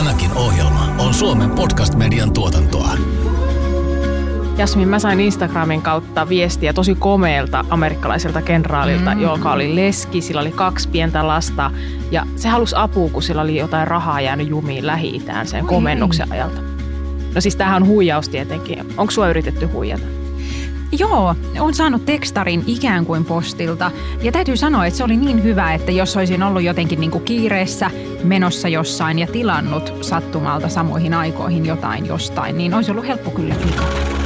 Tämäkin ohjelma on Suomen podcast-median tuotantoa. Jasmin, mä sain Instagramin kautta viestiä tosi komeelta amerikkalaiselta kenraalilta, mm. joka oli leski, sillä oli kaksi pientä lasta ja se halusi apua, kun sillä oli jotain rahaa jäänyt jumiin Lähi-Itään sen komennuksen ajalta. No siis tämähän on huijaus tietenkin. Onko sua yritetty huijata? Joo, on saanut tekstarin ikään kuin postilta. Ja täytyy sanoa, että se oli niin hyvä, että jos olisin ollut jotenkin niin kuin kiireessä menossa jossain ja tilannut sattumalta samoihin aikoihin jotain jostain, niin olisi ollut helppo kyllä klikata.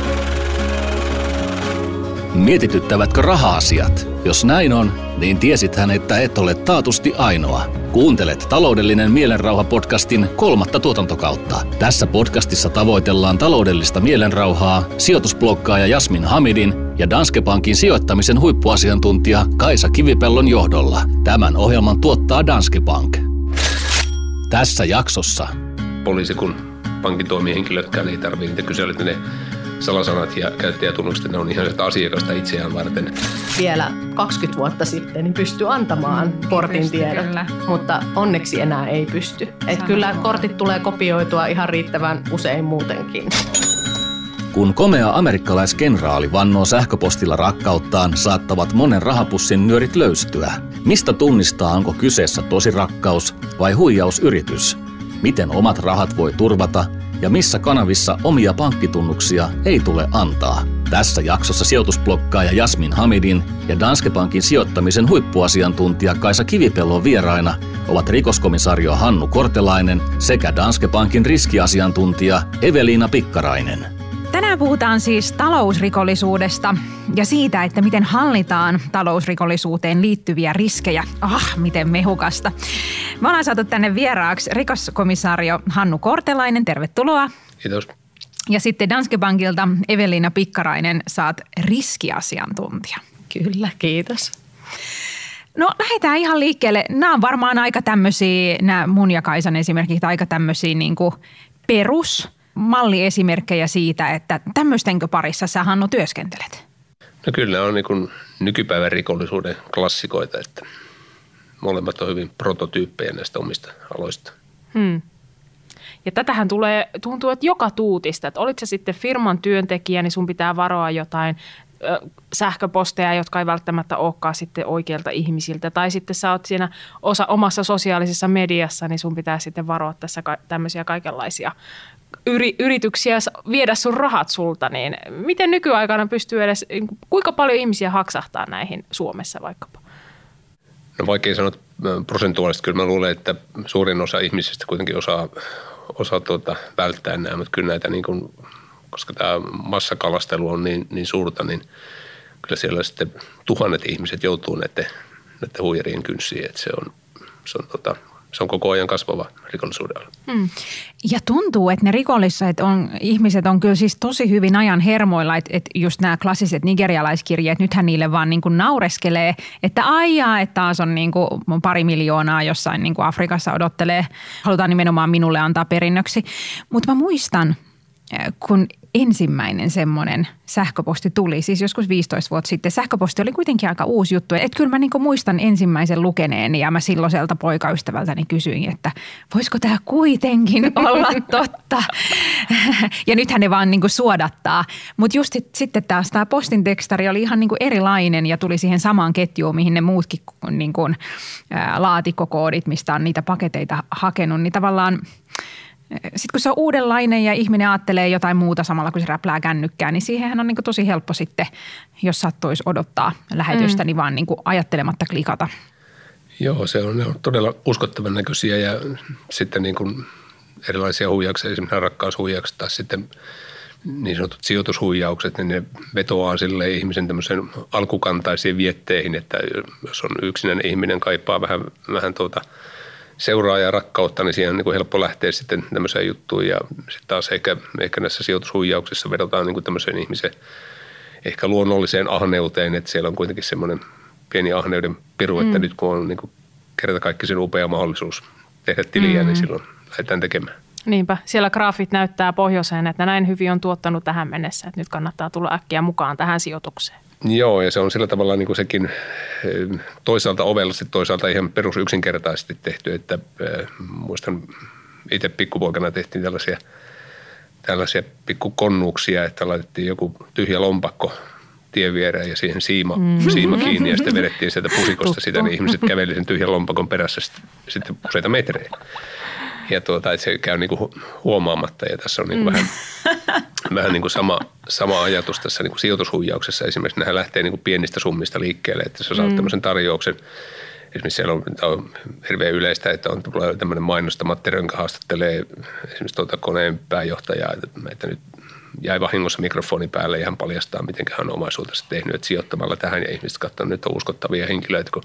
Mietityttävätkö raha-asiat? Jos näin on, niin tiesithän, että et ole taatusti ainoa. Kuuntelet taloudellinen mielenrauha-podcastin kolmatta tuotantokautta. Tässä podcastissa tavoitellaan taloudellista mielenrauhaa sijoitusblokkaaja Jasmin Hamidin ja Danske Bankin sijoittamisen huippuasiantuntija Kaisa Kivipellon johdolla. Tämän ohjelman tuottaa Danske Bank. Tässä jaksossa. Poliisi kun pankin toimihenkilötkään ei tarvitse niitä kyselyitä, ne salasanat ja käyttäjätunnukset, ne on ihan sitä asiakasta itseään varten. Vielä 20 vuotta sitten niin pystyi antamaan mm, kortin pysty, tiedot, kyllä. mutta onneksi enää ei pysty. Et kyllä kortit tulee kopioitua ihan riittävän usein muutenkin. Kun komea amerikkalaiskenraali vannoo sähköpostilla rakkauttaan, saattavat monen rahapussin nyörit löystyä. Mistä tunnistaa, onko kyseessä tosi rakkaus vai huijausyritys? Miten omat rahat voi turvata ja missä kanavissa omia pankkitunnuksia ei tule antaa. Tässä jaksossa sijoitusblokkaaja Jasmin Hamidin ja Danske Bankin sijoittamisen huippuasiantuntija Kaisa Kivipellon vieraina ovat rikoskomisario Hannu Kortelainen sekä Danske Bankin riskiasiantuntija Eveliina Pikkarainen. Tänään puhutaan siis talousrikollisuudesta ja siitä, että miten hallitaan talousrikollisuuteen liittyviä riskejä. Ah, miten mehukasta. Me ollaan saatu tänne vieraaksi rikoskomisaario Hannu Kortelainen. Tervetuloa. Kiitos. Ja sitten Danske Bankilta Evelina Pikkarainen, saat riskiasiantuntija. Kyllä, kiitos. No lähdetään ihan liikkeelle. Nämä on varmaan aika tämmöisiä, nämä mun ja Kaisan esimerkiksi aika tämmöisiä niin perus malliesimerkkejä siitä, että tämmöistenkö parissa sä Hannu työskentelet? No kyllä on niin nykypäivän rikollisuuden klassikoita, että molemmat on hyvin prototyyppejä näistä omista aloista. Hmm. Ja tätähän tulee, tuntuu, että joka tuutista, että olit se sitten firman työntekijä, niin sun pitää varoa jotain sähköposteja, jotka ei välttämättä olekaan sitten oikeilta ihmisiltä. Tai sitten sä oot siinä osa omassa sosiaalisessa mediassa, niin sun pitää sitten varoa tässä ka- tämmöisiä kaikenlaisia yri, yrityksiä viedä sun rahat sulta, niin miten nykyaikana pystyy edes, kuinka paljon ihmisiä haksahtaa näihin Suomessa vaikkapa? No vaikea sanoa prosentuaalisesti, kyllä mä luulen, että suurin osa ihmisistä kuitenkin osaa, osaa tuota, välttää nämä, mutta kyllä näitä niin kuin, koska tämä massakalastelu on niin, niin suurta, niin kyllä siellä sitten tuhannet ihmiset joutuu näiden, näiden huijarien kynsiin, että se on, se on tota, se on koko ajan kasvava rikollisuuden ala. Hmm. Ja tuntuu, että ne rikolliset on, ihmiset on kyllä siis tosi hyvin ajan hermoilla, että, että just nämä klassiset nigerialaiskirjeet, nythän niille vaan niin kuin naureskelee, että aijaa, että taas on niin kuin pari miljoonaa jossain niin kuin Afrikassa odottelee, halutaan nimenomaan minulle antaa perinnöksi. Mutta mä muistan, kun ensimmäinen semmoinen sähköposti tuli, siis joskus 15 vuotta sitten. Sähköposti oli kuitenkin aika uusi juttu. Että kyllä mä niin muistan ensimmäisen lukeneeni ja mä silloiselta poikaystävältäni kysyin, että voisiko tämä kuitenkin olla totta. ja nythän ne vaan niin suodattaa. Mutta just sitten taas tämä postin tekstari oli ihan niin erilainen ja tuli siihen samaan ketjuun, mihin ne muutkin niin kuin, ää, laatikkokoodit, mistä on niitä paketeita hakenut. Niin tavallaan – sitten kun se on uudenlainen ja ihminen ajattelee jotain muuta samalla, kun se räplää kännykkää, niin siihenhän on niin tosi helppo sitten, jos sattuisi odottaa lähetystä, mm. niin vaan niin ajattelematta klikata. Joo, se on, ne on todella uskottavan näköisiä ja sitten niin kuin erilaisia huijauksia, esimerkiksi rakkaushuijaukset tai sitten niin sanotut sijoitushuijaukset, niin ne vetoaa sille ihmisen tämmöisen alkukantaisiin vietteihin, että jos on yksinäinen ihminen kaipaa vähän, vähän tuota – seuraa ja rakkautta, niin siihen on niin kuin helppo lähteä sitten tämmöiseen juttuun. Ja sitten taas ehkä, ehkä näissä sijoitushuijauksissa vedotaan niin kuin tämmöiseen ihmisen ehkä luonnolliseen ahneuteen, että siellä on kuitenkin semmoinen pieni ahneuden piru, että mm. nyt kun on niin kuin kerta kaikki sen upea mahdollisuus tehdä tiliä, niin mm. niin silloin lähdetään tekemään. Niinpä, siellä graafit näyttää pohjoiseen, että näin hyvin on tuottanut tähän mennessä, että nyt kannattaa tulla äkkiä mukaan tähän sijoitukseen. Joo, ja se on sillä tavalla niin kuin sekin eh, toisaalta ovellasti, toisaalta ihan perus yksinkertaisesti tehty, että äh, muistan itse pikkupoikana tehtiin tällaisia, tällaisia pikkukonnuksia, että laitettiin joku tyhjä lompakko tien viereen ja siihen siima, mm. siima kiinni ja sitten vedettiin sieltä pusikosta sitä, niin ihmiset käveli sen tyhjän lompakon perässä sitten useita metrejä. Ja tuota, että se käy niinku huomaamatta ja tässä on niinku mm. vähän, vähän niinku sama, sama ajatus tässä niinku sijoitushuijauksessa. Esimerkiksi nämä lähtee niinku pienistä summista liikkeelle, että sä saat mm. tämmöisen tarjouksen – esimerkiksi siellä on, on hirveän yleistä, että on tämmöinen mainosta, Matti Rönkä haastattelee esimerkiksi tuota koneen pääjohtajaa, että, että nyt jäi vahingossa mikrofoni päälle ja hän paljastaa, miten hän on omaisuutensa tehnyt, että sijoittamalla tähän ja ihmiset katsovat, nyt on uskottavia henkilöitä, kun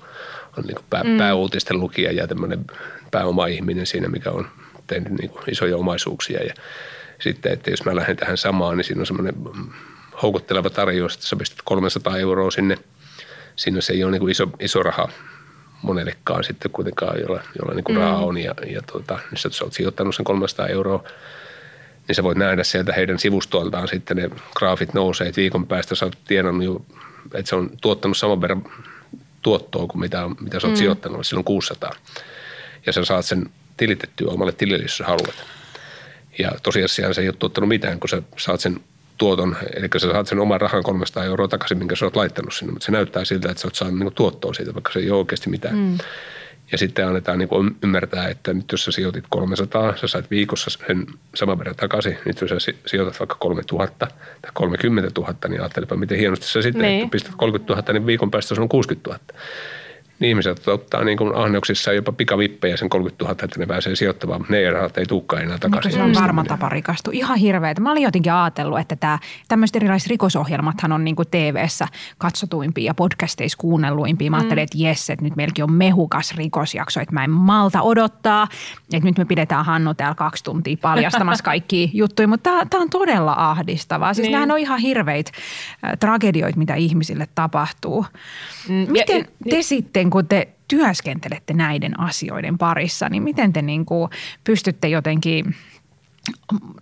on niin pää, mm. pääuutisten lukija ja tämmöinen pääoma-ihminen siinä, mikä on tehnyt niin isoja omaisuuksia ja sitten, että jos mä lähden tähän samaan, niin siinä on semmoinen houkutteleva tarjous, että sä pistät 300 euroa sinne. Siinä se ei ole niin iso, iso raha monellekaan sitten kuitenkaan, jolla, jolla niin kuin mm. rahaa on ja, ja tuota, niin sä olet sijoittanut sen 300 euroa, niin sä voit nähdä sieltä heidän sivustoltaan sitten ne graafit nousee, että viikon päästä sä oot tienannut jo, että se on tuottanut saman verran tuottoa kuin mitä, mitä sä oot mm. sijoittanut, silloin 600. Ja sä saat sen tilitettyä omalle tilille, jos sä haluat. Ja tosiasiassa se ei ole tuottanut mitään, kun sä saat sen tuoton, eli sä saat sen oman rahan 300 euroa takaisin, minkä sä oot laittanut sinne, mutta se näyttää siltä, että sä oot saanut niin tuottoa siitä, vaikka se ei ole oikeasti mitään. Mm. Ja sitten annetaan niin ymmärtää, että nyt jos sä sijoitit 300, sä sait viikossa sen saman verran takaisin. Nyt jos sä sijoitat vaikka 3000 tai 30 000, niin ajattelepa, miten hienosti sä sitten, niin. että pistät 30 000, niin viikon päästä se on 60 000 niin ihmiset ottaa niin kuin ahneuksissa jopa pikavippejä sen 30 000, että ne pääsee sijoittamaan, mutta ne rahat ei tulekaan enää takaisin. Niin se on varma tapa rikastua. Ihan hirveetä. Mä olin jotenkin ajatellut, että tämä, tämmöiset erilaiset rikosohjelmathan on niin kuin TV-ssä katsotuimpia ja podcasteissa kuunnelluimpia. Mä mm. ajattelin, että jes, että nyt meilläkin on mehukas rikosjakso, että mä en malta odottaa. Että nyt me pidetään Hannu täällä kaksi tuntia paljastamassa kaikki juttuja, mutta tämä on todella ahdistavaa. Siis niin. nämä on ihan hirveitä tragedioita, mitä ihmisille tapahtuu. Mm. Miten ja, te niin. sitten niin kun te työskentelette näiden asioiden parissa, niin miten te niin kuin pystytte jotenkin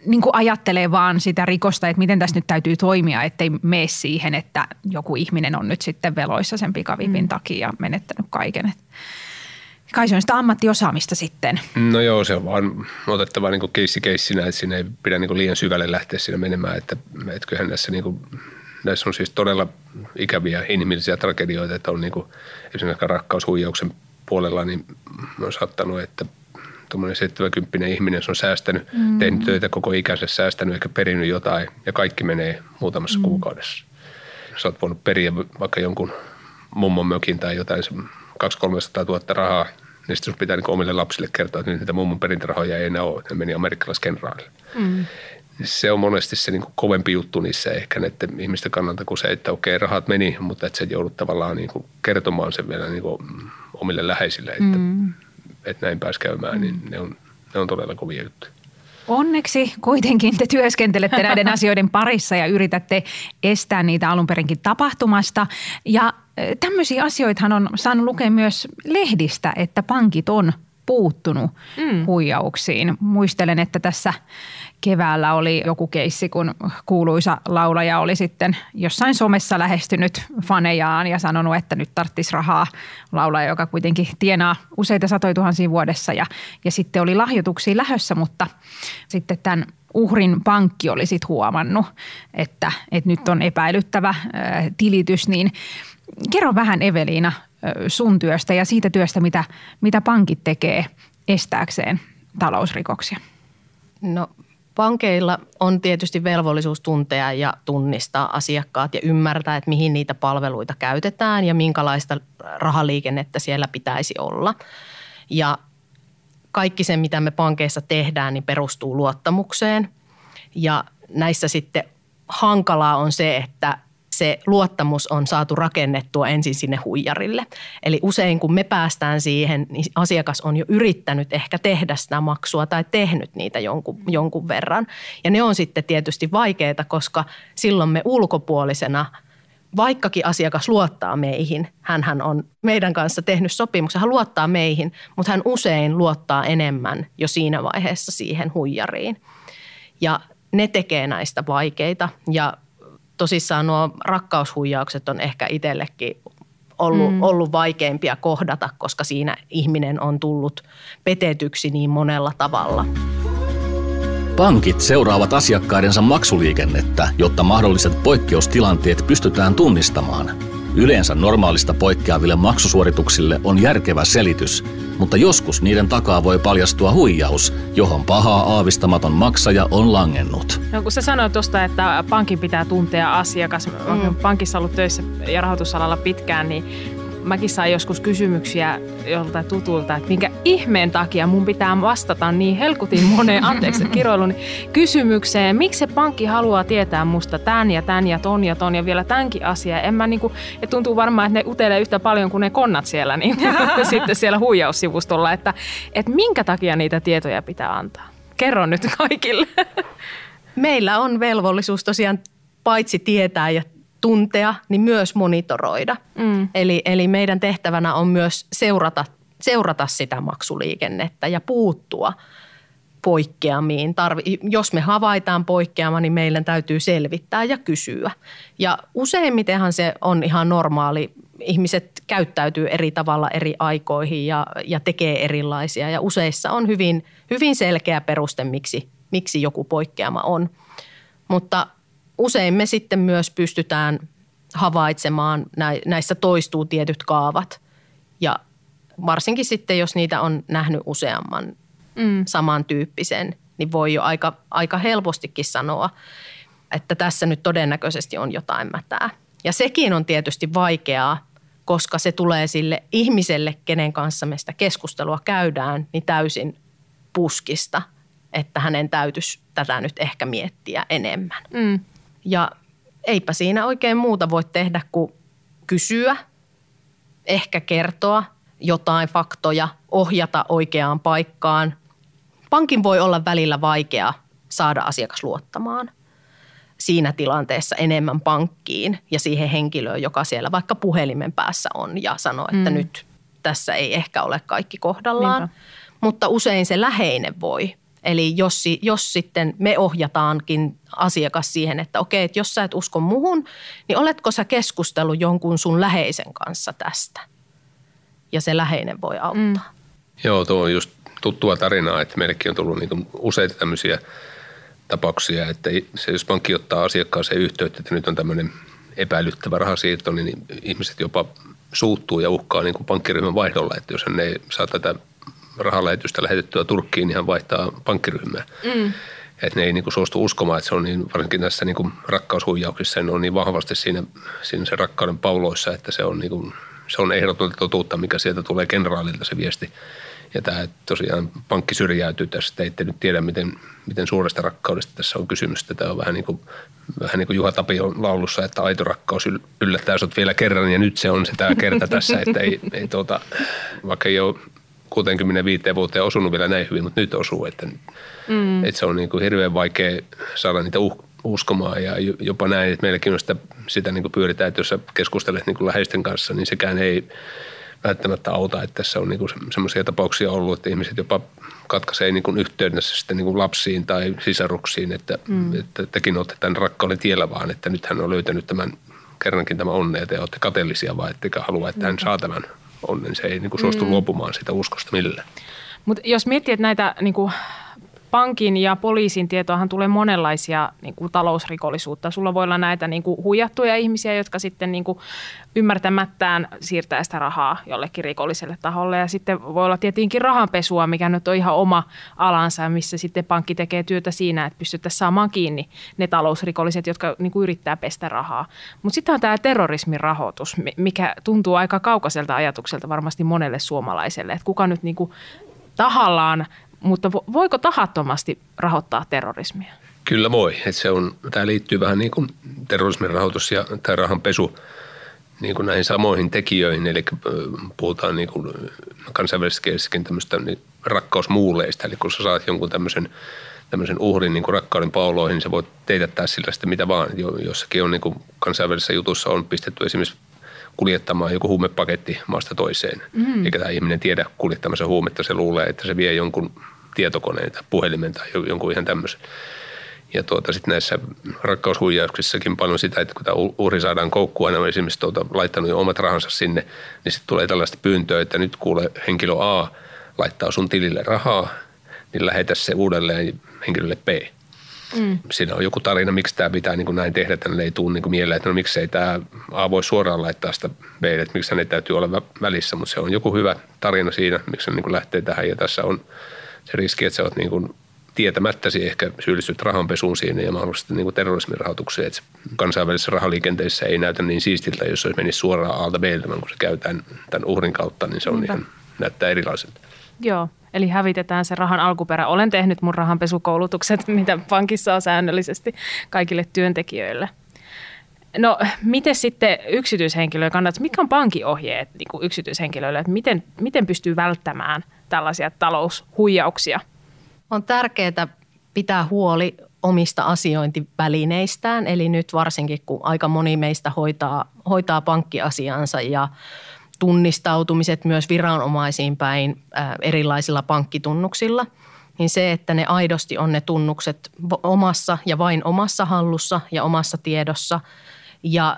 niin kuin ajattelee vaan sitä rikosta, että miten tässä nyt täytyy toimia, ettei mene siihen, että joku ihminen on nyt sitten veloissa sen pikavipin mm. takia ja menettänyt kaiken. Kai se on sitä ammattiosaamista sitten. No joo, se on vaan otettava niin keissi keissinä, että siinä ei pidä niin liian syvälle lähteä siinä menemään, että, että kyllähän tässä niin kuin näissä on siis todella ikäviä inhimillisiä tragedioita, että on niin kuin, esimerkiksi rakkaushuijauksen puolella, niin on saattanut, että tuommoinen 70 ihminen on säästänyt, mm. tehnyt töitä koko ikänsä, säästänyt eikä perinyt jotain ja kaikki menee muutamassa mm. kuukaudessa. Sä oot voinut periä vaikka jonkun mummon mökin tai jotain 200-300 000 rahaa, niin sitten sun pitää niin omille lapsille kertoa, että nyt niitä mummon perintörahoja ei enää ole, ne meni amerikkalaiskenraarille. Mm se on monesti se niin kuin kovempi juttu niissä ehkä näiden ihmisten kannalta kuin se, että okei rahat meni, mutta että se joudut tavallaan niin kuin kertomaan sen vielä niin kuin omille läheisille, että, mm. että näin pääsi käymään, niin ne on, ne on todella kovia juttuja. Onneksi kuitenkin te työskentelette näiden asioiden parissa ja yritätte estää niitä alun perinkin tapahtumasta. Ja tämmöisiä asioitahan on saanut lukea myös lehdistä, että pankit on puuttunut mm. huijauksiin. Muistelen, että tässä keväällä oli joku keissi, kun kuuluisa laulaja oli sitten jossain somessa lähestynyt fanejaan ja sanonut, että nyt tarttisi rahaa. Laulaja, joka kuitenkin tienaa useita satoja tuhansia vuodessa ja, ja sitten oli lahjoituksia lähössä, mutta sitten tämän uhrin pankki oli sitten huomannut, että, että nyt on epäilyttävä ää, tilitys, niin kerro vähän Eveliina sun työstä ja siitä työstä, mitä, mitä pankit tekee estääkseen talousrikoksia. No Pankeilla on tietysti velvollisuus tuntea ja tunnistaa asiakkaat ja ymmärtää, että mihin niitä palveluita käytetään ja minkälaista rahaliikennettä siellä pitäisi olla. Ja kaikki se, mitä me pankeissa tehdään, niin perustuu luottamukseen. Ja näissä sitten hankalaa on se, että se luottamus on saatu rakennettua ensin sinne huijarille. Eli usein kun me päästään siihen, niin asiakas on jo yrittänyt ehkä tehdä sitä maksua tai tehnyt niitä jonkun, jonkun verran. Ja ne on sitten tietysti vaikeita, koska silloin me ulkopuolisena vaikkakin asiakas luottaa meihin, hän on meidän kanssa tehnyt sopimuksen, hän luottaa meihin, mutta hän usein luottaa enemmän jo siinä vaiheessa siihen huijariin. Ja ne tekee näistä vaikeita ja tosissaan nuo rakkaushuijaukset on ehkä itsellekin ollut, mm. ollut vaikeimpia kohdata, koska siinä ihminen on tullut petetyksi niin monella tavalla. Pankit seuraavat asiakkaidensa maksuliikennettä, jotta mahdolliset poikkeustilanteet pystytään tunnistamaan. Yleensä normaalista poikkeaville maksusuorituksille on järkevä selitys, mutta joskus niiden takaa voi paljastua huijaus, johon pahaa aavistamaton maksaja on langennut. No, kun sä sanoit tuosta, että pankin pitää tuntea asiakas, mm. pankissa ollut töissä ja rahoitusalalla pitkään, niin mäkin sain joskus kysymyksiä joltain tutulta, että minkä ihmeen takia mun pitää vastata niin helkutin moneen, anteeksi kiroilun, kysymykseen, miksi se pankki haluaa tietää musta tämän ja tämän ja ton ja ton ja vielä tämänkin asiaa. En mä niinku, ja tuntuu varmaan, että ne utelee yhtä paljon kuin ne konnat siellä niin sitten siellä huijaussivustolla, että, että minkä takia niitä tietoja pitää antaa. Kerro nyt kaikille. Meillä on velvollisuus tosiaan paitsi tietää ja tuntea, niin myös monitoroida. Mm. Eli, eli meidän tehtävänä on myös seurata, seurata sitä maksuliikennettä ja puuttua poikkeamiin. Tarvi, jos me havaitaan poikkeama, niin meidän täytyy selvittää ja kysyä. Ja useimmitenhan se on ihan normaali. Ihmiset käyttäytyy eri tavalla eri aikoihin ja, ja tekee erilaisia. Ja useissa on hyvin, hyvin selkeä peruste, miksi, miksi joku poikkeama on. Mutta usein me sitten myös pystytään havaitsemaan, näissä toistuu tietyt kaavat ja varsinkin sitten, jos niitä on nähnyt useamman mm. samantyyppisen, niin voi jo aika, aika helpostikin sanoa, että tässä nyt todennäköisesti on jotain mätää. Ja sekin on tietysti vaikeaa, koska se tulee sille ihmiselle, kenen kanssa me sitä keskustelua käydään, niin täysin puskista, että hänen täytyisi tätä nyt ehkä miettiä enemmän. Mm. Ja eipä siinä oikein muuta voi tehdä kuin kysyä, ehkä kertoa jotain faktoja, ohjata oikeaan paikkaan. Pankin voi olla välillä vaikea saada asiakas luottamaan siinä tilanteessa enemmän pankkiin ja siihen henkilöön, joka siellä vaikka puhelimen päässä on ja sanoo, että mm. nyt tässä ei ehkä ole kaikki kohdallaan. Niinpä. Mutta usein se läheinen voi Eli jos, jos sitten me ohjataankin asiakas siihen, että okei, että jos sä et usko muhun, niin oletko sä keskustellut jonkun sun läheisen kanssa tästä? Ja se läheinen voi auttaa. Mm. Joo, tuo on just tuttua tarinaa, että meillekin on tullut niin useita tämmöisiä tapauksia, että se, jos pankki ottaa asiakkaaseen yhteyttä, että nyt on tämmöinen epäilyttävä rahasiirto, niin ihmiset jopa suuttuu ja uhkaa niin kuin pankkiryhmän vaihdolla, että jos hän ei saa tätä rahalähetystä lähetettyä Turkkiin, niin hän vaihtaa pankkiryhmää. Mm. Että ne ei niinku suostu uskomaan, että se on niin, varsinkin näissä niinku rakkaushuijauksissa, ne on niin vahvasti siinä, siinä se rakkauden pauloissa, että se on, niinku, se on ehdotonta totuutta, mikä sieltä tulee kenraalilta se viesti. Ja tämä tosiaan pankki syrjäytyy tästä, että ette nyt tiedä, miten, miten suuresta rakkaudesta tässä on kysymys. Tämä on vähän niin kuin, vähän niin kuin Juha Tapion laulussa, että aito rakkaus yllättää sinut vielä kerran ja nyt se on se tämä kerta tässä, että ei, ei tuota, vaikka ei ole 65 vuoteen osunut vielä näin hyvin, mutta nyt osuu. Että, mm. että se on niin kuin hirveän vaikea saada niitä uh, uskomaan ja jopa näin, että meilläkin on sitä, sitä niin kuin pyöritään, että jos sä keskustelet niin kuin läheisten kanssa, niin sekään ei välttämättä auta, että tässä on niin kuin semmoisia tapauksia ollut, että ihmiset jopa katkaisee niin kuin yhteydessä sitten niin kuin lapsiin tai sisaruksiin, että, mm. että tekin olette tämän rakkauden tiellä vaan, että nyt hän on löytänyt tämän kerrankin tämän onnea ja olette kateellisia vai ettekä halua, että hän saa tämän onnen. Se ei niin kuin suostu mm. luopumaan sitä uskosta millään. Mutta jos miettii, että näitä niin kuin pankin ja poliisin tietoahan tulee monenlaisia niin kuin talousrikollisuutta. Sulla voi olla näitä niin kuin huijattuja ihmisiä, jotka sitten niin kuin ymmärtämättään siirtää sitä rahaa jollekin rikolliselle taholle. Ja sitten voi olla tietenkin rahanpesua, mikä nyt on ihan oma alansa, missä sitten pankki tekee työtä siinä, että pystyttäisiin saamaan kiinni ne talousrikolliset, jotka niin kuin yrittää pestä rahaa. Mutta sitten on tämä terrorismin rahoitus, mikä tuntuu aika kaukaiselta ajatukselta varmasti monelle suomalaiselle, että kuka nyt niin kuin tahallaan mutta voiko tahattomasti rahoittaa terrorismia? Kyllä voi. Että se on, tämä liittyy vähän niin kuin terrorismin rahoitus ja tämä rahanpesu niin kuin näihin samoihin tekijöihin. Eli puhutaan niin kuin kansainvälisessä kielissäkin tämmöistä niin rakkausmuuleista. Eli kun sä saat jonkun tämmöisen, tämmöisen uhrin niin kuin rakkauden pauloihin, niin sä voit teetättää sillä sitten mitä vaan. Jossakin on niin kuin kansainvälisessä jutussa on pistetty esimerkiksi kuljettamaan joku huumepaketti maasta toiseen. Mm. Eikä tämä ihminen tiedä kuljettamassa huumetta, se luulee, että se vie jonkun tietokoneen tai puhelimen tai jonkun ihan tämmöisen. Ja tuota, sitten näissä rakkaushuijauksissakin paljon sitä, että kun tämä uhri saadaan koukkuun, aina on esimerkiksi tuota, laittanut jo omat rahansa sinne, niin sitten tulee tällaista pyyntöä, että nyt kuule henkilö A laittaa sun tilille rahaa, niin lähetä se uudelleen henkilölle B. Mm. Siinä on joku tarina, miksi tämä pitää niin kuin näin tehdä, että ei tule niin kuin mieleen, että no miksei tämä A voi suoraan laittaa sitä B, että miksi hänen täytyy olla välissä, mutta se on joku hyvä tarina siinä, miksi se niin kuin lähtee tähän ja tässä on se riski, että sä oot niin kuin tietämättäsi ehkä syyllistyt rahanpesuun siinä ja mahdollisesti niin kuin terrorismin rahoitukseen. Että kansainvälisessä rahaliikenteessä ei näytä niin siistiltä, jos se menisi suoraan alta b kun se käy tämän, tämän uhrin kautta, niin se on ihan, näyttää erilaiselta. Joo, eli hävitetään se rahan alkuperä. Olen tehnyt mun rahanpesukoulutukset, mitä pankissa on säännöllisesti kaikille työntekijöille. No, miten sitten yksityishenkilöille kannattaa, mitkä on pankin ohjeet niin kuin yksityishenkilöille, että miten, miten pystyy välttämään tällaisia taloushuijauksia? On tärkeää pitää huoli omista asiointivälineistään, eli nyt varsinkin kun aika moni meistä hoitaa, hoitaa pankkiasiansa ja tunnistautumiset myös viranomaisiin päin erilaisilla pankkitunnuksilla, niin se, että ne aidosti on ne tunnukset omassa ja vain omassa hallussa ja omassa tiedossa ja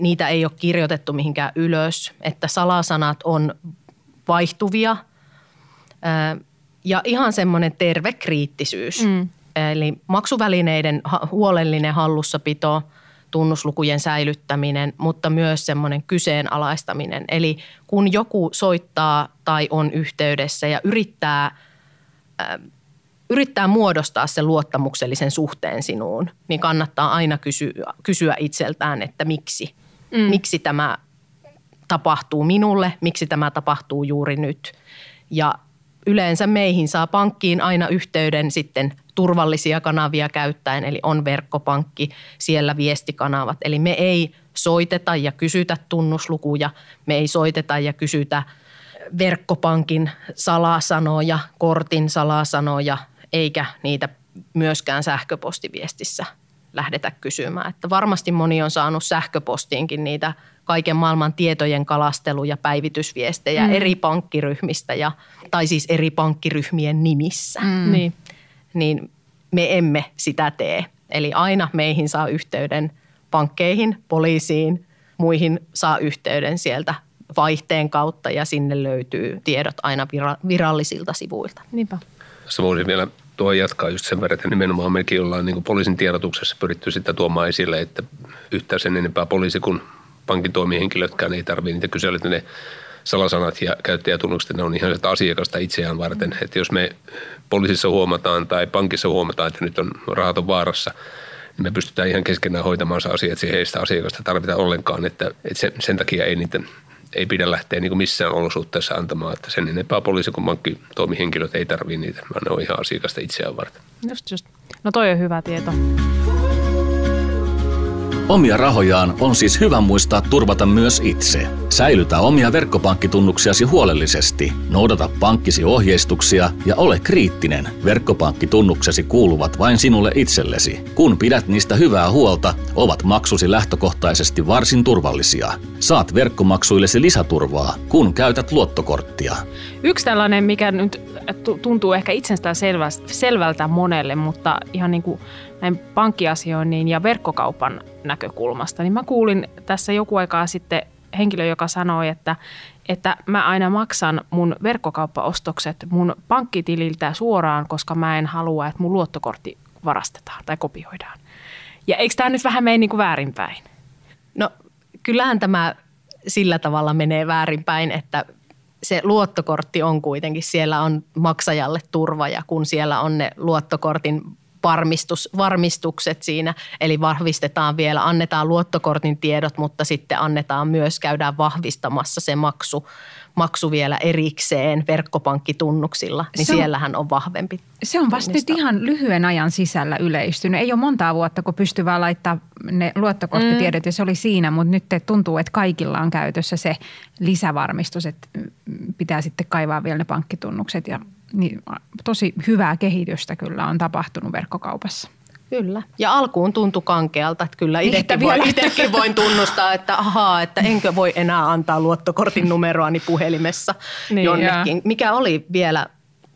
niitä ei ole kirjoitettu mihinkään ylös, että salasanat on vaihtuvia ja ihan semmoinen terve kriittisyys. Mm. Eli maksuvälineiden huolellinen hallussapito – tunnuslukujen säilyttäminen, mutta myös semmoinen kyseenalaistaminen. Eli kun joku soittaa tai on yhteydessä ja yrittää, äh, yrittää muodostaa sen luottamuksellisen suhteen sinuun, niin kannattaa aina kysyä, kysyä itseltään, että miksi. Mm. Miksi tämä tapahtuu minulle, miksi tämä tapahtuu juuri nyt. Ja yleensä meihin saa pankkiin aina yhteyden sitten turvallisia kanavia käyttäen, eli on verkkopankki, siellä viestikanavat. Eli me ei soiteta ja kysytä tunnuslukuja, me ei soiteta ja kysytä verkkopankin salasanoja, kortin salasanoja, eikä niitä myöskään sähköpostiviestissä lähdetä kysymään. Että varmasti moni on saanut sähköpostiinkin niitä kaiken maailman tietojen kalastelu- ja päivitysviestejä mm. eri pankkiryhmistä ja, tai siis eri pankkiryhmien nimissä. Mm. Niin niin me emme sitä tee. Eli aina meihin saa yhteyden pankkeihin, poliisiin, muihin saa yhteyden sieltä vaihteen kautta ja sinne löytyy tiedot aina virallisilta sivuilta. Niinpä. Tässä voisin vielä tuo jatkaa just sen verran, että nimenomaan mekin ollaan niin poliisin tiedotuksessa pyritty sitä tuomaan esille, että yhtään sen enempää poliisi kuin pankin toimihenkilötkään ei tarvitse niitä kyselyitä. Ne salasanat ja käyttäjätunnukset, ne on ihan sitä asiakasta itseään varten. Että jos me poliisissa huomataan tai pankissa huomataan, että nyt on rahat on vaarassa, niin me pystytään ihan keskenään hoitamaan se asia, että siihen ei sitä asiakasta tarvita ollenkaan. Että, että sen, sen takia ei niitä ei pidä lähteä niin missään olosuhteessa antamaan, että sen enempää poliisi kuin pankkitoimihenkilöt ei tarvitse niitä, vaan ne on ihan asiakasta itseään varten. Just, just. No toi on hyvä tieto. Omia rahojaan on siis hyvä muistaa turvata myös itse. Säilytä omia verkkopankkitunnuksiasi huolellisesti, noudata pankkisi ohjeistuksia ja ole kriittinen. Verkkopankkitunnuksesi kuuluvat vain sinulle itsellesi. Kun pidät niistä hyvää huolta, ovat maksusi lähtökohtaisesti varsin turvallisia. Saat verkkomaksuillesi lisäturvaa, kun käytät luottokorttia. Yksi tällainen, mikä nyt tuntuu ehkä itsestään selvältä monelle, mutta ihan niin kuin näin pankkiasioinnin ja verkkokaupan näkökulmasta, niin mä kuulin tässä joku aikaa sitten henkilö, joka sanoi, että, että mä aina maksan mun verkkokauppaostokset mun pankkitililtä suoraan, koska mä en halua, että mun luottokortti varastetaan tai kopioidaan. Ja eikö tämä nyt vähän mene niin kuin väärinpäin? No kyllähän tämä sillä tavalla menee väärinpäin, että se luottokortti on kuitenkin, siellä on maksajalle turva ja kun siellä on ne luottokortin varmistus, varmistukset siinä, eli vahvistetaan vielä, annetaan luottokortin tiedot, mutta sitten annetaan myös, käydään vahvistamassa se maksu, maksu vielä erikseen verkkopankkitunnuksilla, niin se on, siellähän on vahvempi. Se on vasta nyt ihan lyhyen ajan sisällä yleistynyt. Ei ole montaa vuotta, kun pystyy vaan laittaa ne luottokorttitiedot mm. ja se oli siinä, mutta nyt tuntuu, että kaikilla on käytössä se lisävarmistus, että pitää sitten kaivaa vielä ne pankkitunnukset ja niin tosi hyvää kehitystä kyllä on tapahtunut verkkokaupassa. Kyllä. Ja alkuun tuntui kankealta, että kyllä itsekin, voi, itsekin voin tunnustaa, että ahaa, että enkö voi enää antaa luottokortin numeroani puhelimessa niin, jonnekin. Ja. Mikä oli vielä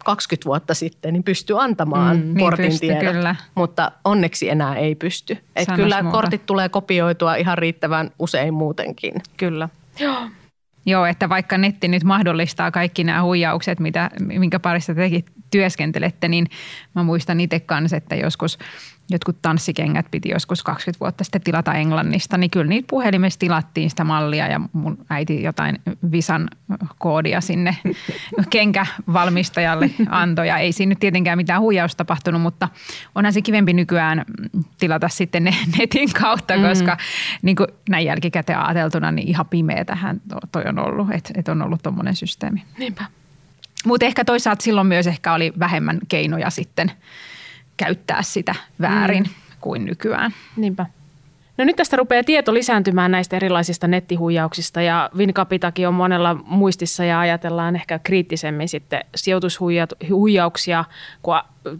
20 vuotta sitten, niin pystyi antamaan Mm, niin portin pystyi, tiedot. kyllä. Mutta onneksi enää ei pysty. Et kyllä muuta. kortit tulee kopioitua ihan riittävän usein muutenkin. Kyllä. Joo, että vaikka netti nyt mahdollistaa kaikki nämä huijaukset, mitä, minkä parissa tekin työskentelette, niin mä muistan itse kanssa, että joskus jotkut tanssikengät piti joskus 20 vuotta sitten tilata Englannista, niin kyllä niitä puhelimessa tilattiin sitä mallia ja mun äiti jotain Visan koodia sinne kenkävalmistajalle antoi ja ei siinä nyt tietenkään mitään huijausta tapahtunut, mutta onhan se kivempi nykyään tilata sitten ne netin kautta, koska niin kuin näin jälkikäteen ajateltuna, niin ihan pimeä tähän toi on ollut, että et on ollut tuommoinen systeemi. Niinpä. Mutta ehkä toisaalta silloin myös ehkä oli vähemmän keinoja sitten käyttää sitä väärin mm. kuin nykyään. Niinpä. No nyt tästä rupeaa tieto lisääntymään näistä erilaisista nettihuijauksista ja Vincapitakin on monella muistissa ja ajatellaan ehkä kriittisemmin sitten sijoitushuijauksia, kun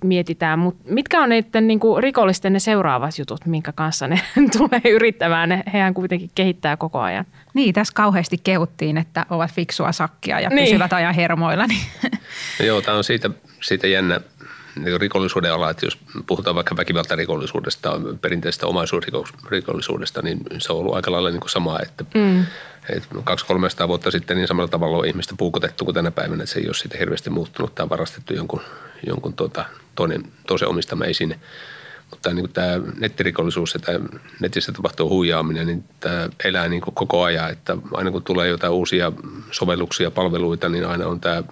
mietitään. Mutta mitkä on niiden niin kuin rikollisten ne seuraavat jutut, minkä kanssa ne tulee yrittämään? Ne, hehän kuitenkin kehittää koko ajan. Niin, tässä kauheasti kehuttiin, että ovat fiksua sakkia ja Niin. pysyvät ajan hermoilla. Niin. Joo, tämä on siitä, siitä jännä niin rikollisuuden ala, että jos puhutaan vaikka väkivaltarikollisuudesta, perinteisestä omaisuusrikollisuudesta, niin se on ollut aika lailla niin kuin sama, että mm. et 200-300 vuotta sitten niin samalla tavalla on ihmistä puukotettu kuin tänä päivänä, että se ei ole siitä hirveästi muuttunut tai varastettu jonkun, jonkun tuota, toinen, toisen omistama esine. Mutta tämä, niin kuin tämä nettirikollisuus ja tämä netissä tapahtuu huijaaminen, niin tämä elää niin kuin koko ajan, että aina kun tulee jotain uusia sovelluksia, palveluita, niin aina on tämä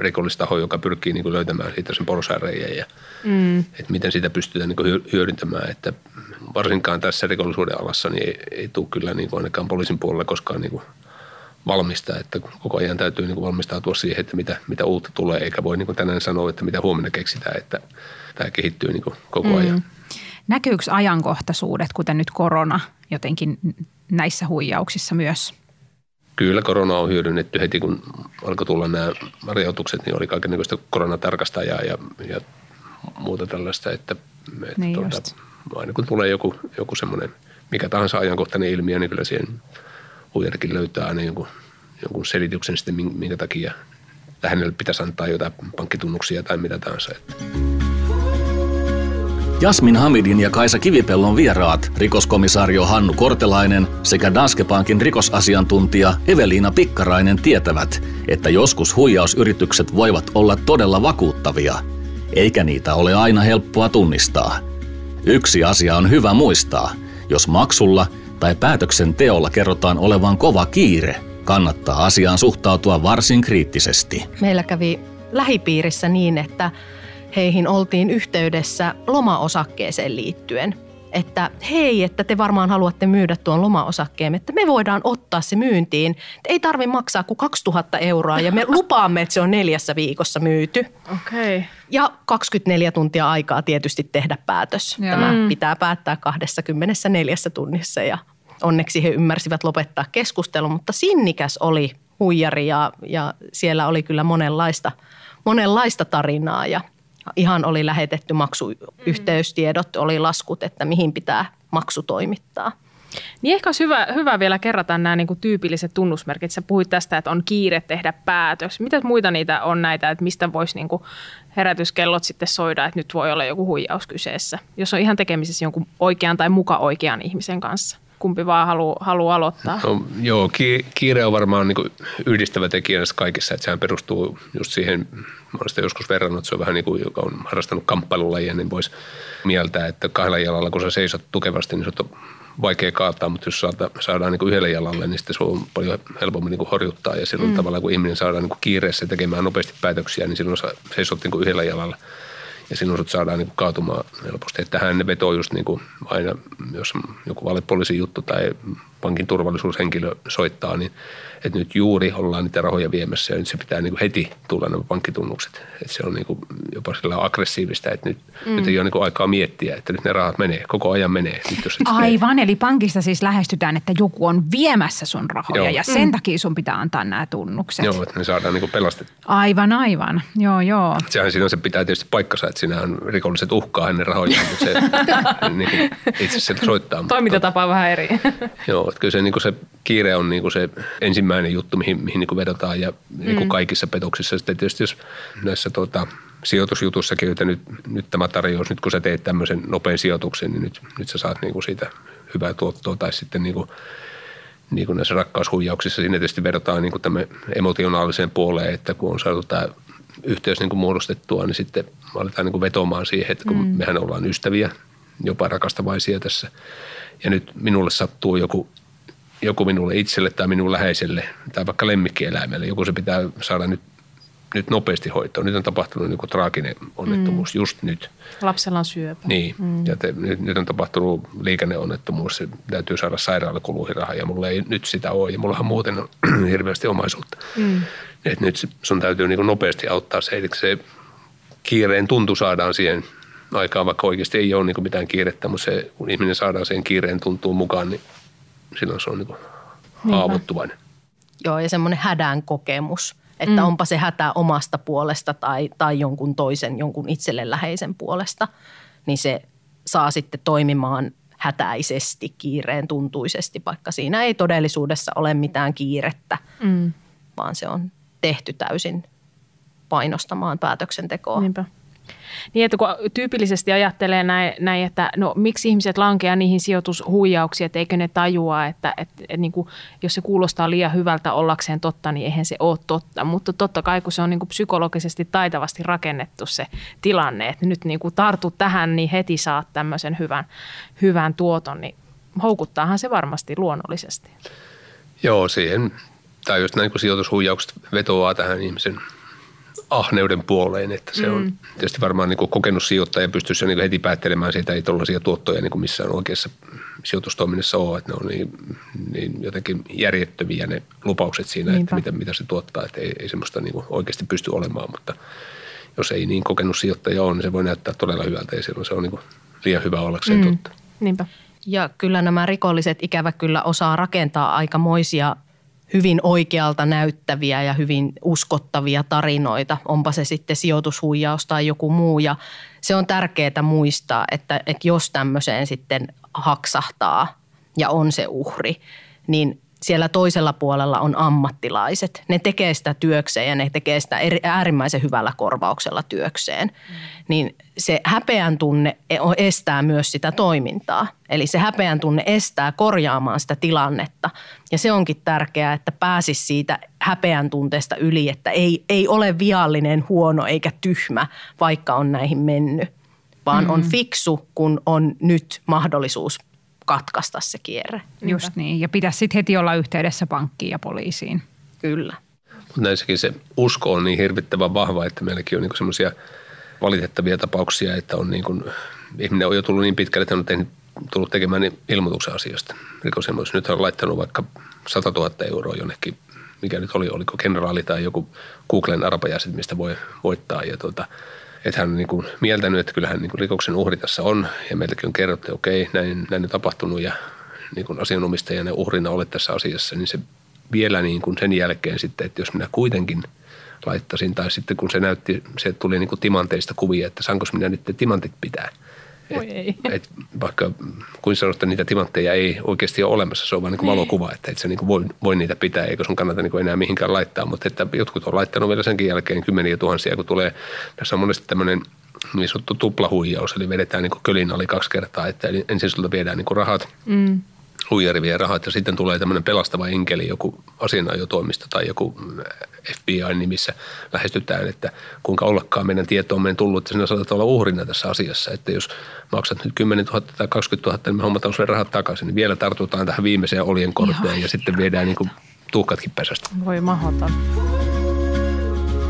rikollistaho, joka pyrkii niin kuin löytämään siitä sen porsaanreiän ja mm. että miten sitä pystytään niin kuin hyö- hyödyntämään. Että varsinkaan tässä rikollisuuden alassa niin ei, ei tule kyllä niin kuin ainakaan poliisin puolella koskaan niin kuin valmista, että koko ajan täytyy niin kuin valmistautua siihen, että mitä, mitä uutta tulee, eikä voi niin kuin tänään sanoa, että mitä huomenna keksitään, että tämä kehittyy niin kuin koko ajan. Mm. Näkyykö ajankohtaisuudet, kuten nyt korona, jotenkin näissä huijauksissa myös? Kyllä korona on hyödynnetty heti, kun alkoi tulla nämä rajoitukset, niin oli kaikenlaista koronatarkastajaa ja, ja muuta tällaista, että, että Niin tuota, just. aina kun tulee joku, joku semmoinen, mikä tahansa ajankohtainen ilmiö, niin kyllä siihen huijarikin löytää aina jonkun, jonkun selityksen sitten, min- minkä takia hänelle pitäisi antaa jotain pankkitunnuksia tai mitä tahansa. Että. Jasmin Hamidin ja Kaisa Kivipellon vieraat, rikoskomisaario Hannu Kortelainen sekä Danske Bankin rikosasiantuntija Eveliina Pikkarainen tietävät, että joskus huijausyritykset voivat olla todella vakuuttavia, eikä niitä ole aina helppoa tunnistaa. Yksi asia on hyvä muistaa. Jos maksulla tai päätöksenteolla kerrotaan olevan kova kiire, kannattaa asiaan suhtautua varsin kriittisesti. Meillä kävi lähipiirissä niin, että heihin oltiin yhteydessä lomaosakkeeseen liittyen. Että hei, että te varmaan haluatte myydä tuon lomaosakkeen, että me voidaan ottaa se myyntiin. Että ei tarvi maksaa kuin 2000 euroa ja me lupaamme, että se on neljässä viikossa myyty. Okei. Okay. Ja 24 tuntia aikaa tietysti tehdä päätös. Joo. Tämä Mm. pitää päättää 24 tunnissa ja onneksi he ymmärsivät lopettaa keskustelun, mutta sinnikäs oli huijari ja, ja siellä oli kyllä monenlaista, monenlaista tarinaa ja ihan oli lähetetty maksuyhteystiedot, oli laskut, että mihin pitää maksu toimittaa. Niin ehkä olisi hyvä, hyvä vielä kerrata nämä niin kuin tyypilliset tunnusmerkit. Sä puhuit tästä, että on kiire tehdä päätös. Mitä muita niitä on näitä, että mistä voisi niin kuin herätyskellot sitten soida, että nyt voi olla joku huijaus kyseessä, jos on ihan tekemisissä jonkun oikean tai muka oikean ihmisen kanssa? Kumpi vaan haluaa halu aloittaa? No, joo, ki- kiire on varmaan niin yhdistävä tekijä näissä kaikissa, että sehän perustuu just siihen, mä olen sitä joskus verrannut, että se on vähän niin kuin, joka on harrastanut kamppailulajia, niin voisi mieltää, että kahdella jalalla, kun sä seisot tukevasti, niin se on vaikea kaataa, mutta jos saada, saadaan niin kuin yhdelle jalalle, niin sitten se on paljon helpommin niin kuin horjuttaa ja silloin mm. tavallaan kun ihminen saadaan niin kuin kiireessä tekemään nopeasti päätöksiä, niin silloin sä seisot niin kuin yhdellä jalalla ja silloin saadaan niin kuin kaatumaan helposti. Että ne vetoo just niin kuin aina, jos joku valepoliisin juttu tai pankin turvallisuushenkilö soittaa, niin että nyt juuri ollaan niitä rahoja viemässä ja nyt se pitää niin kuin heti tulla nämä pankkitunnukset. Että se on niin kuin jopa sillä aggressiivista, että nyt, mm. nyt ei ole niin kuin aikaa miettiä, että nyt ne rahat menee, koko ajan menee. Nyt jos Aivan, eli pankista siis lähestytään, että joku on viemässä sun rahoja Joo. ja sen takia sun pitää antaa nämä tunnukset. Joo, että ne saadaan niin kuin pelastettua. Aivan, aivan. Joo, joo. Sehän siinä se pitää tietysti paikkansa, että siinähän rikolliset uhkaa ennen rahoja, mutta se niin kuin itse sieltä soittaa. Toimintatapa on vähän eri. Joo, Että kyllä se, niin kuin se kiire on niin kuin se ensimmäinen juttu, mihin, mihin niin vedotaan ja niin kuin mm. kaikissa petoksissa. Sitten tietysti jos näissä tuota, sijoitusjutussakin, että nyt, nyt tämä tarjous, nyt kun sä teet tämmöisen nopean sijoituksen, niin nyt, nyt sä saat niin kuin siitä hyvää tuottoa tai sitten niin kuin, niin kuin näissä rakkaushuijauksissa siinä tietysti verrataan niin kuin emotionaaliseen puoleen, että kun on saatu tämä yhteys niin kuin muodostettua, niin sitten aletaan niin kuin vetomaan siihen, että kun mm. mehän ollaan ystäviä, jopa rakastavaisia tässä. Ja nyt minulle sattuu joku, joku minulle itselle tai minun läheiselle tai vaikka lemmikkieläimelle. Joku se pitää saada nyt, nyt nopeasti hoitoon. Nyt on tapahtunut niin traaginen onnettomuus mm. just nyt. Lapsella on syöpä. Niin, mm. ja te, nyt, nyt on tapahtunut liikenneonnettomuus. Se täytyy saada sairaalakuluihin rahaa ja mulla ei nyt sitä ole. Ja mullahan muuten on hirveästi omaisuutta. Mm. Et nyt sun täytyy niin nopeasti auttaa se, eli se kiireen tuntu saadaan siihen aikaan, vaikka oikeasti ei ole niin mitään kiirettä, mutta se, kun ihminen saadaan sen kiireen tuntuun mukaan, niin silloin se on niin haavoittuvainen. Joo, ja semmoinen hädän kokemus, että mm. onpa se hätä omasta puolesta tai, tai jonkun toisen, jonkun itselle läheisen puolesta, niin se saa sitten toimimaan hätäisesti, kiireen tuntuisesti, vaikka siinä ei todellisuudessa ole mitään kiirettä, mm. vaan se on tehty täysin painostamaan päätöksentekoa. Niinpä. Niin, että kun tyypillisesti ajattelee näin, näin, että no miksi ihmiset lankeaa niihin sijoitushuijauksiin, että eikö ne tajua, että, että, että niin kuin, jos se kuulostaa liian hyvältä ollakseen totta, niin eihän se ole totta. Mutta totta kai, kun se on niin kuin psykologisesti taitavasti rakennettu se tilanne, että nyt niin kuin tartut tähän, niin heti saat tämmöisen hyvän, hyvän tuoton, niin houkuttaahan se varmasti luonnollisesti. Joo, siihen, tai just näin kun sijoitushuijaukset vetoaa tähän ihmisen – ahneuden puoleen, että se on mm. tietysti varmaan niin kuin kokenut sijoittaja pystyisi niin heti päättelemään siitä, ei tuollaisia tuottoja niin kuin missään oikeassa sijoitustoiminnassa ole, että ne on niin, niin jotenkin järjettömiä ne lupaukset siinä, Niinpä. että mitä, mitä se tuottaa, että ei, ei semmoista niin kuin oikeasti pysty olemaan, mutta jos ei niin kokenut sijoittaja ole, niin se voi näyttää todella hyvältä ja silloin se on niin kuin liian hyvä ollakseen mm. totta. Niinpä. Ja kyllä nämä rikolliset ikävä kyllä osaa rakentaa aikamoisia – hyvin oikealta näyttäviä ja hyvin uskottavia tarinoita, onpa se sitten sijoitushuijaus tai joku muu. Ja se on tärkeää muistaa, että, että jos tämmöiseen sitten haksahtaa ja on se uhri, niin siellä toisella puolella on ammattilaiset. Ne tekee sitä työkseen ja ne tekee sitä äärimmäisen hyvällä korvauksella työkseen. Mm. Niin se häpeän tunne e- estää myös sitä toimintaa. Eli se häpeän tunne estää korjaamaan sitä tilannetta. Ja se onkin tärkeää, että pääsisi siitä häpeän tunteesta yli, että ei, ei ole viallinen, huono eikä tyhmä, vaikka on näihin mennyt. Vaan mm-hmm. on fiksu, kun on nyt mahdollisuus katkaista se kierre. Just niin, ja pitäisi sitten heti olla yhteydessä pankkiin ja poliisiin. Kyllä. Mutta näissäkin se usko on niin hirvittävän vahva, että meilläkin on niinku semmoisia valitettavia tapauksia, että on niin kuin, ihminen on jo tullut niin pitkälle, että on tehnyt, tullut tekemään niin ilmoituksen asiasta. Rikosilmoitus. Nyt on laittanut vaikka 100 000 euroa jonnekin, mikä nyt oli, oliko kenraali tai joku Googlen arpajaiset, mistä voi voittaa. Ja tuota, että hän on niin kuin mieltänyt, että kyllähän niin kuin rikoksen uhri tässä on. Ja meiltäkin on kerrottu, että okei, näin, näin on tapahtunut. Ja niin kuin asianomistajana ja uhrina olet tässä asiassa, niin se vielä niin kuin sen jälkeen sitten, että jos minä kuitenkin laittaisin tai sitten kun se näytti, se tuli niin kuin timanteista kuvia, että saanko minä nyt timantit pitää – et, et vaikka kuin sanottu, niitä timantteja ei oikeasti ole olemassa, se on vain niin. valokuva, että et se niin voi, voi, niitä pitää, eikä sun kannata niin enää mihinkään laittaa. Mutta että jotkut on laittanut vielä senkin jälkeen kymmeniä tuhansia, kun tulee, tässä on monesti tämmöinen niin sanottu tuplahuijaus, eli vedetään niin kölin ali kaksi kertaa, että ensin sulta viedään niin rahat, mm huijari vie rahat ja sitten tulee tämmöinen pelastava enkeli, joku asianajotoimisto tai joku FBI-nimissä lähestytään, että kuinka ollakaan meidän tietoon meidän tullut, että sinä saatat olla uhrina tässä asiassa, että jos maksat nyt 10 000 tai 20 000, niin me hommataan usein rahat takaisin, niin vielä tartutaan tähän viimeiseen oljen korteen ja sitten viedään niin kuin tuhkatkin pesästä. Voi mahdoton.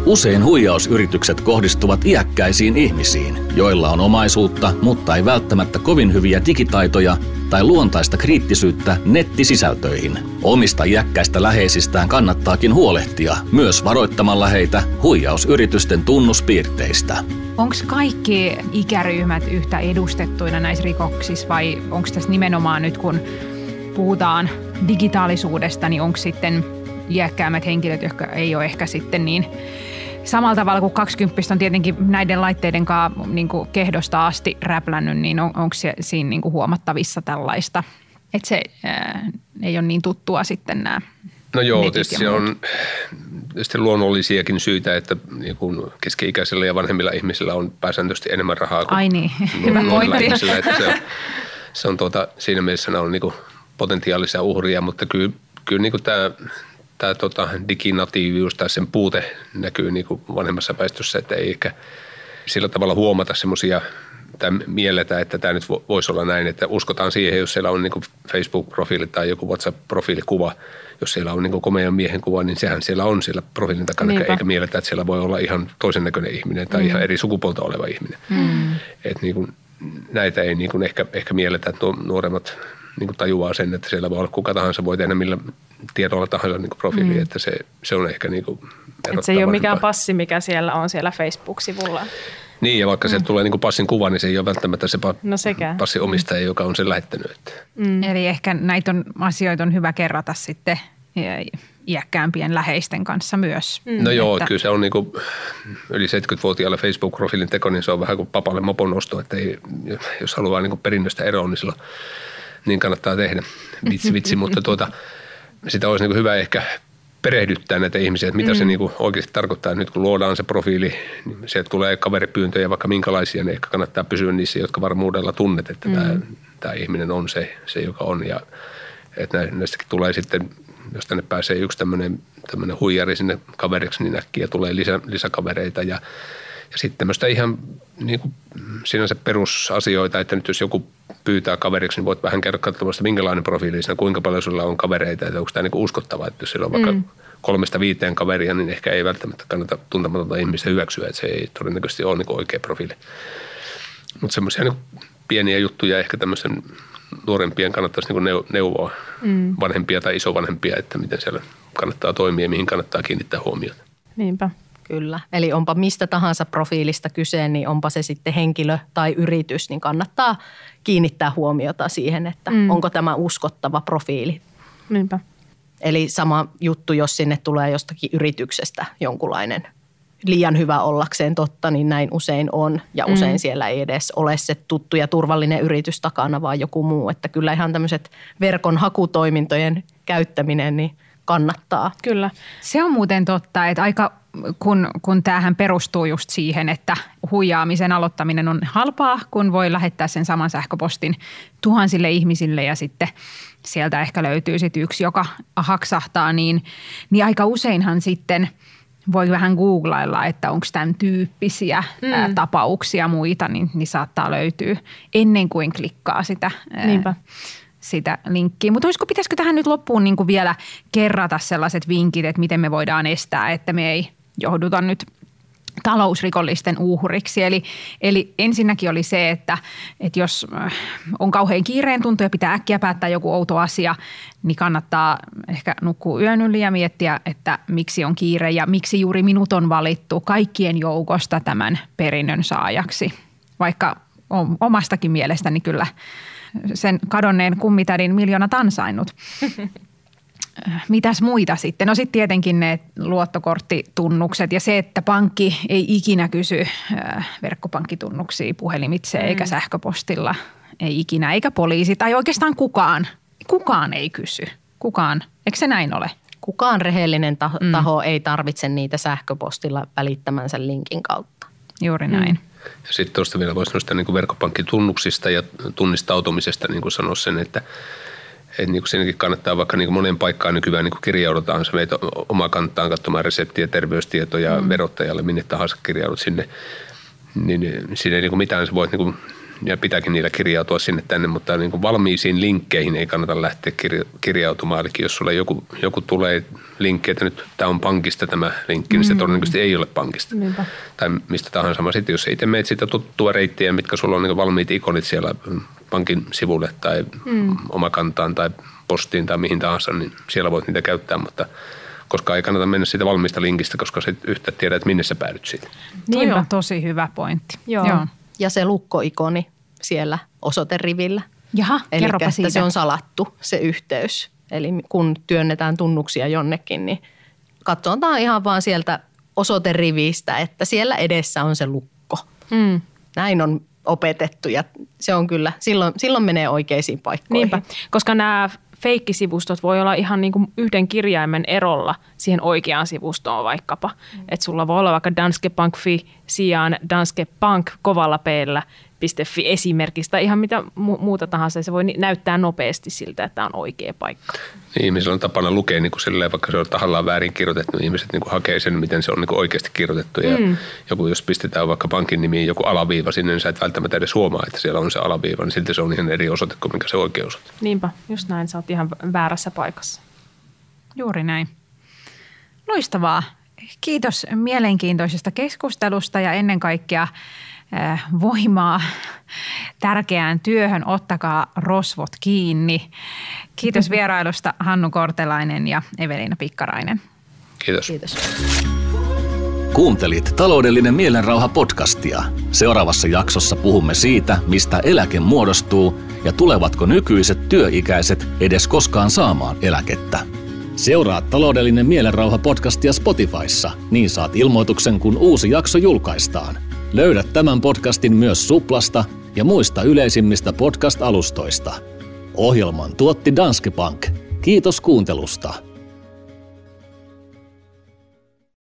Usein huijausyritykset kohdistuvat iäkkäisiin ihmisiin, joilla on omaisuutta, mutta ei välttämättä kovin hyviä digitaitoja tai luontaista kriittisyyttä nettisisältöihin. Omista iäkkäistä läheisistään kannattaakin huolehtia, myös varoittamalla heitä huijausyritysten tunnuspiirteistä. Onko kaikki ikäryhmät yhtä edustettuina näissä rikoksissa vai onko tässä nimenomaan nyt kun puhutaan digitaalisuudesta, niin onko sitten iäkkäämmät henkilöt, jotka ei ole ehkä sitten niin samalla tavalla kuin 20 on tietenkin näiden laitteiden kanssa niin kuin kehdosta asti räplännyt, niin on, onko se siinä niin kuin huomattavissa tällaista Että se ää, ei ole niin tuttua sitten nämä No joo, tietysti on tietysti luonnollisiakin syitä, että niin kuin keski-ikäisillä ja vanhemmilla ihmisillä on pääsääntöisesti enemmän rahaa kuin Ai niin, hyvä nuorilla ihmisillä. Että se on, se on tuota, siinä mielessä on niin potentiaalisia uhria, mutta kyllä, kyllä niin tämä, tämä tota diginatiivius tai sen puute näkyy niin kuin vanhemmassa väestössä, että ei ehkä sillä tavalla huomata semmoisia tai mielletä, että tämä nyt vo- voisi olla näin, että uskotaan siihen, jos siellä on niin kuin Facebook-profiili tai joku WhatsApp-profiilikuva, jos siellä on niin kuin komean miehen kuva, niin sehän siellä on siellä profiilin takana, Niinpä. eikä mielletä, että siellä voi olla ihan toisen näköinen ihminen tai mm. ihan eri sukupuolta oleva ihminen. Mm. Et niin kuin, näitä ei niin kuin ehkä, ehkä mielletä, että nuo- nuoremmat niin kuin tajuaa sen, että siellä voi olla kuka tahansa, voi tehdä millä tiedolla tahansa niin kuin profiili, mm. että se, se on ehkä niin kuin Et se ei ole mikään passi, mikä siellä on siellä Facebook-sivulla. Niin, ja vaikka mm. sieltä tulee niin kuin passin kuva, niin se ei ole välttämättä se pa- No sekään. passin omistaja, joka on sen lähettänyt. Että. Mm. Eli ehkä näitä on, asioita on hyvä kerrata sitten ä, iäkkäämpien läheisten kanssa myös. No joo, Että- kyllä se on niin kuin yli 70-vuotiaalle Facebook-profiilin teko, niin se on vähän kuin papalle mopon nosto, että ei, jos haluaa niin kuin perinnöstä eroon, niin silloin niin kannattaa tehdä. Vitsi, vitsi, mutta tuota, sitä olisi niin hyvä ehkä perehdyttää näitä ihmisiä, että mitä mm. se niin kuin oikeasti tarkoittaa. Nyt kun luodaan se profiili, niin sieltä tulee kaveripyyntöjä vaikka minkälaisia, niin ehkä kannattaa pysyä niissä, jotka varmuudella tunnet, että mm. tämä, tämä ihminen on se, se joka on. Ja että nä- näistäkin tulee sitten, jos tänne pääsee yksi tämmöinen, tämmöinen huijari sinne kaveriksi, niin äkkiä tulee lisä, lisäkavereita ja, ja sitten tämmöistä ihan niin kuin sinänsä perusasioita, että nyt jos joku pyytää kaveriksi, niin voit vähän kertoa katsomaan, minkälainen profiili siinä, kuinka paljon sulla on kavereita, että onko tämä niin uskottava, että jos sillä on vaikka mm. kolmesta viiteen kaveria, niin ehkä ei välttämättä kannata tuntematonta ihmistä hyväksyä, että se ei todennäköisesti ole niin oikea profiili. Mutta semmoisia niin pieniä juttuja ehkä tämmöisen nuorempien kannattaisi niin neu- neuvoa mm. vanhempia tai isovanhempia, että miten siellä kannattaa toimia ja mihin kannattaa kiinnittää huomiota. Niinpä. Kyllä. Eli onpa mistä tahansa profiilista kyse, niin onpa se sitten henkilö tai yritys, niin kannattaa kiinnittää huomiota siihen, että mm. onko tämä uskottava profiili. Niinpä. Eli sama juttu, jos sinne tulee jostakin yrityksestä jonkunlainen liian hyvä ollakseen totta, niin näin usein on. Ja usein mm. siellä ei edes ole se tuttu ja turvallinen yritys takana, vaan joku muu. Että kyllä ihan tämmöiset verkon hakutoimintojen käyttäminen niin kannattaa. Kyllä. Se on muuten totta, että aika kun, kun tämähän perustuu just siihen, että huijaamisen aloittaminen on halpaa, kun voi lähettää sen saman sähköpostin tuhansille ihmisille ja sitten sieltä ehkä löytyy sitten yksi, joka haksahtaa, niin, niin aika useinhan sitten voi vähän googlailla, että onko tämän tyyppisiä mm. ää, tapauksia muita, niin, niin saattaa löytyä ennen kuin klikkaa sitä ää, Niinpä. sitä linkkiä. Mutta olisiko, pitäisikö tähän nyt loppuun niin kuin vielä kerrata sellaiset vinkit, että miten me voidaan estää, että me ei johduta nyt talousrikollisten uhriksi. Eli, eli ensinnäkin oli se, että, että jos äh, on kauhean kiireen tuntu ja pitää äkkiä päättää joku outo asia, niin kannattaa ehkä nukkua yön yli ja miettiä, että miksi on kiire ja miksi juuri minut on valittu kaikkien joukosta tämän perinnön saajaksi. Vaikka omastakin mielestäni kyllä sen kadonneen kummitädin miljoonat ansainnut. Mitäs muita sitten? No sitten tietenkin ne luottokorttitunnukset ja se, että pankki ei ikinä kysy äh, verkkopankkitunnuksia puhelimitse mm. eikä sähköpostilla. Ei ikinä, eikä poliisi tai oikeastaan kukaan. Kukaan ei kysy. Kukaan. Eikö se näin ole? Kukaan rehellinen taho, mm. taho ei tarvitse niitä sähköpostilla välittämänsä linkin kautta. Juuri näin. Ja sitten tuosta vielä voisi nostaa niin kuin verkkopankkitunnuksista ja tunnistautumisesta niin kuin sanoa sen, että, että niin kuin siinäkin kannattaa vaikka niin kuin moneen paikkaan nykyään niin kirjaudutaan. Sä meet o- oma kantaan katsomaan reseptiä, terveystietoja mm. verottajalle, minne tahansa kirjaudut sinne. Niin siinä ei niin mitään, sä voit niin ja pitääkin niillä kirjautua sinne tänne, mutta niin kuin valmiisiin linkkeihin ei kannata lähteä kirja- kirjautumaan. Eli jos sulle joku, joku tulee linkki, että nyt tämä on pankista tämä linkki, niin se todennäköisesti ei ole pankista. Niinpä. Tai mistä tahansa. Sitten jos itse meet sitä tuttua reittiä, mitkä sulla on niin valmiit ikonit siellä pankin sivulle tai mm. omakantaan tai postiin tai mihin tahansa, niin siellä voit niitä käyttää, mutta koska ei kannata mennä siitä valmista linkistä, koska sä et yhtä tiedä, että minne sä päädyt siitä. Niinpä tosi hyvä pointti. Joo. Joo. Ja se lukkoikoni siellä osoiterivillä. Jaha, Eli kerropa että siitä. se on salattu se yhteys. Eli kun työnnetään tunnuksia jonnekin, niin katsotaan ihan vaan sieltä osoiterivistä, että siellä edessä on se lukko. Mm. Näin on opetettu ja se on kyllä, silloin, silloin menee oikeisiin paikkoihin. Niinpä, koska nämä feikkisivustot voi olla ihan niin kuin yhden kirjaimen erolla siihen oikeaan sivustoon vaikkapa. Mm. Että sulla voi olla vaikka Danske Bank fi sijaan Danske Bank kovalla peellä .fi esimerkistä, ihan mitä mu- muuta tahansa. Se voi näyttää nopeasti siltä, että on oikea paikka. Niin, ihmisillä on tapana lukea niin kuin silleen, vaikka se on tahallaan väärin kirjoitettu, niin ihmiset niin kuin hakee sen, miten se on niin kuin oikeasti kirjoitettu. Ja mm. joku, jos pistetään vaikka pankin nimiin joku alaviiva sinne, niin sä et välttämättä edes huomaa, että siellä on se alaviiva, niin silti se on ihan eri osoite kuin mikä se oikea osoite. Niinpä, just näin. Sä oot ihan väärässä paikassa. Juuri näin. Loistavaa. Kiitos mielenkiintoisesta keskustelusta ja ennen kaikkea Äh, voimaa tärkeään työhön. Ottakaa rosvot kiinni. Kiitos vierailusta Hannu Kortelainen ja Evelina Pikkarainen. Kiitos. Kiitos. Kuuntelit taloudellinen mielenrauha podcastia. Seuraavassa jaksossa puhumme siitä, mistä eläke muodostuu ja tulevatko nykyiset työikäiset edes koskaan saamaan eläkettä. Seuraa taloudellinen mielenrauha podcastia Spotifyssa, niin saat ilmoituksen kun uusi jakso julkaistaan. Löydät tämän podcastin myös Suplasta ja muista yleisimmistä podcast-alustoista. Ohjelman tuotti Danske Bank. Kiitos kuuntelusta.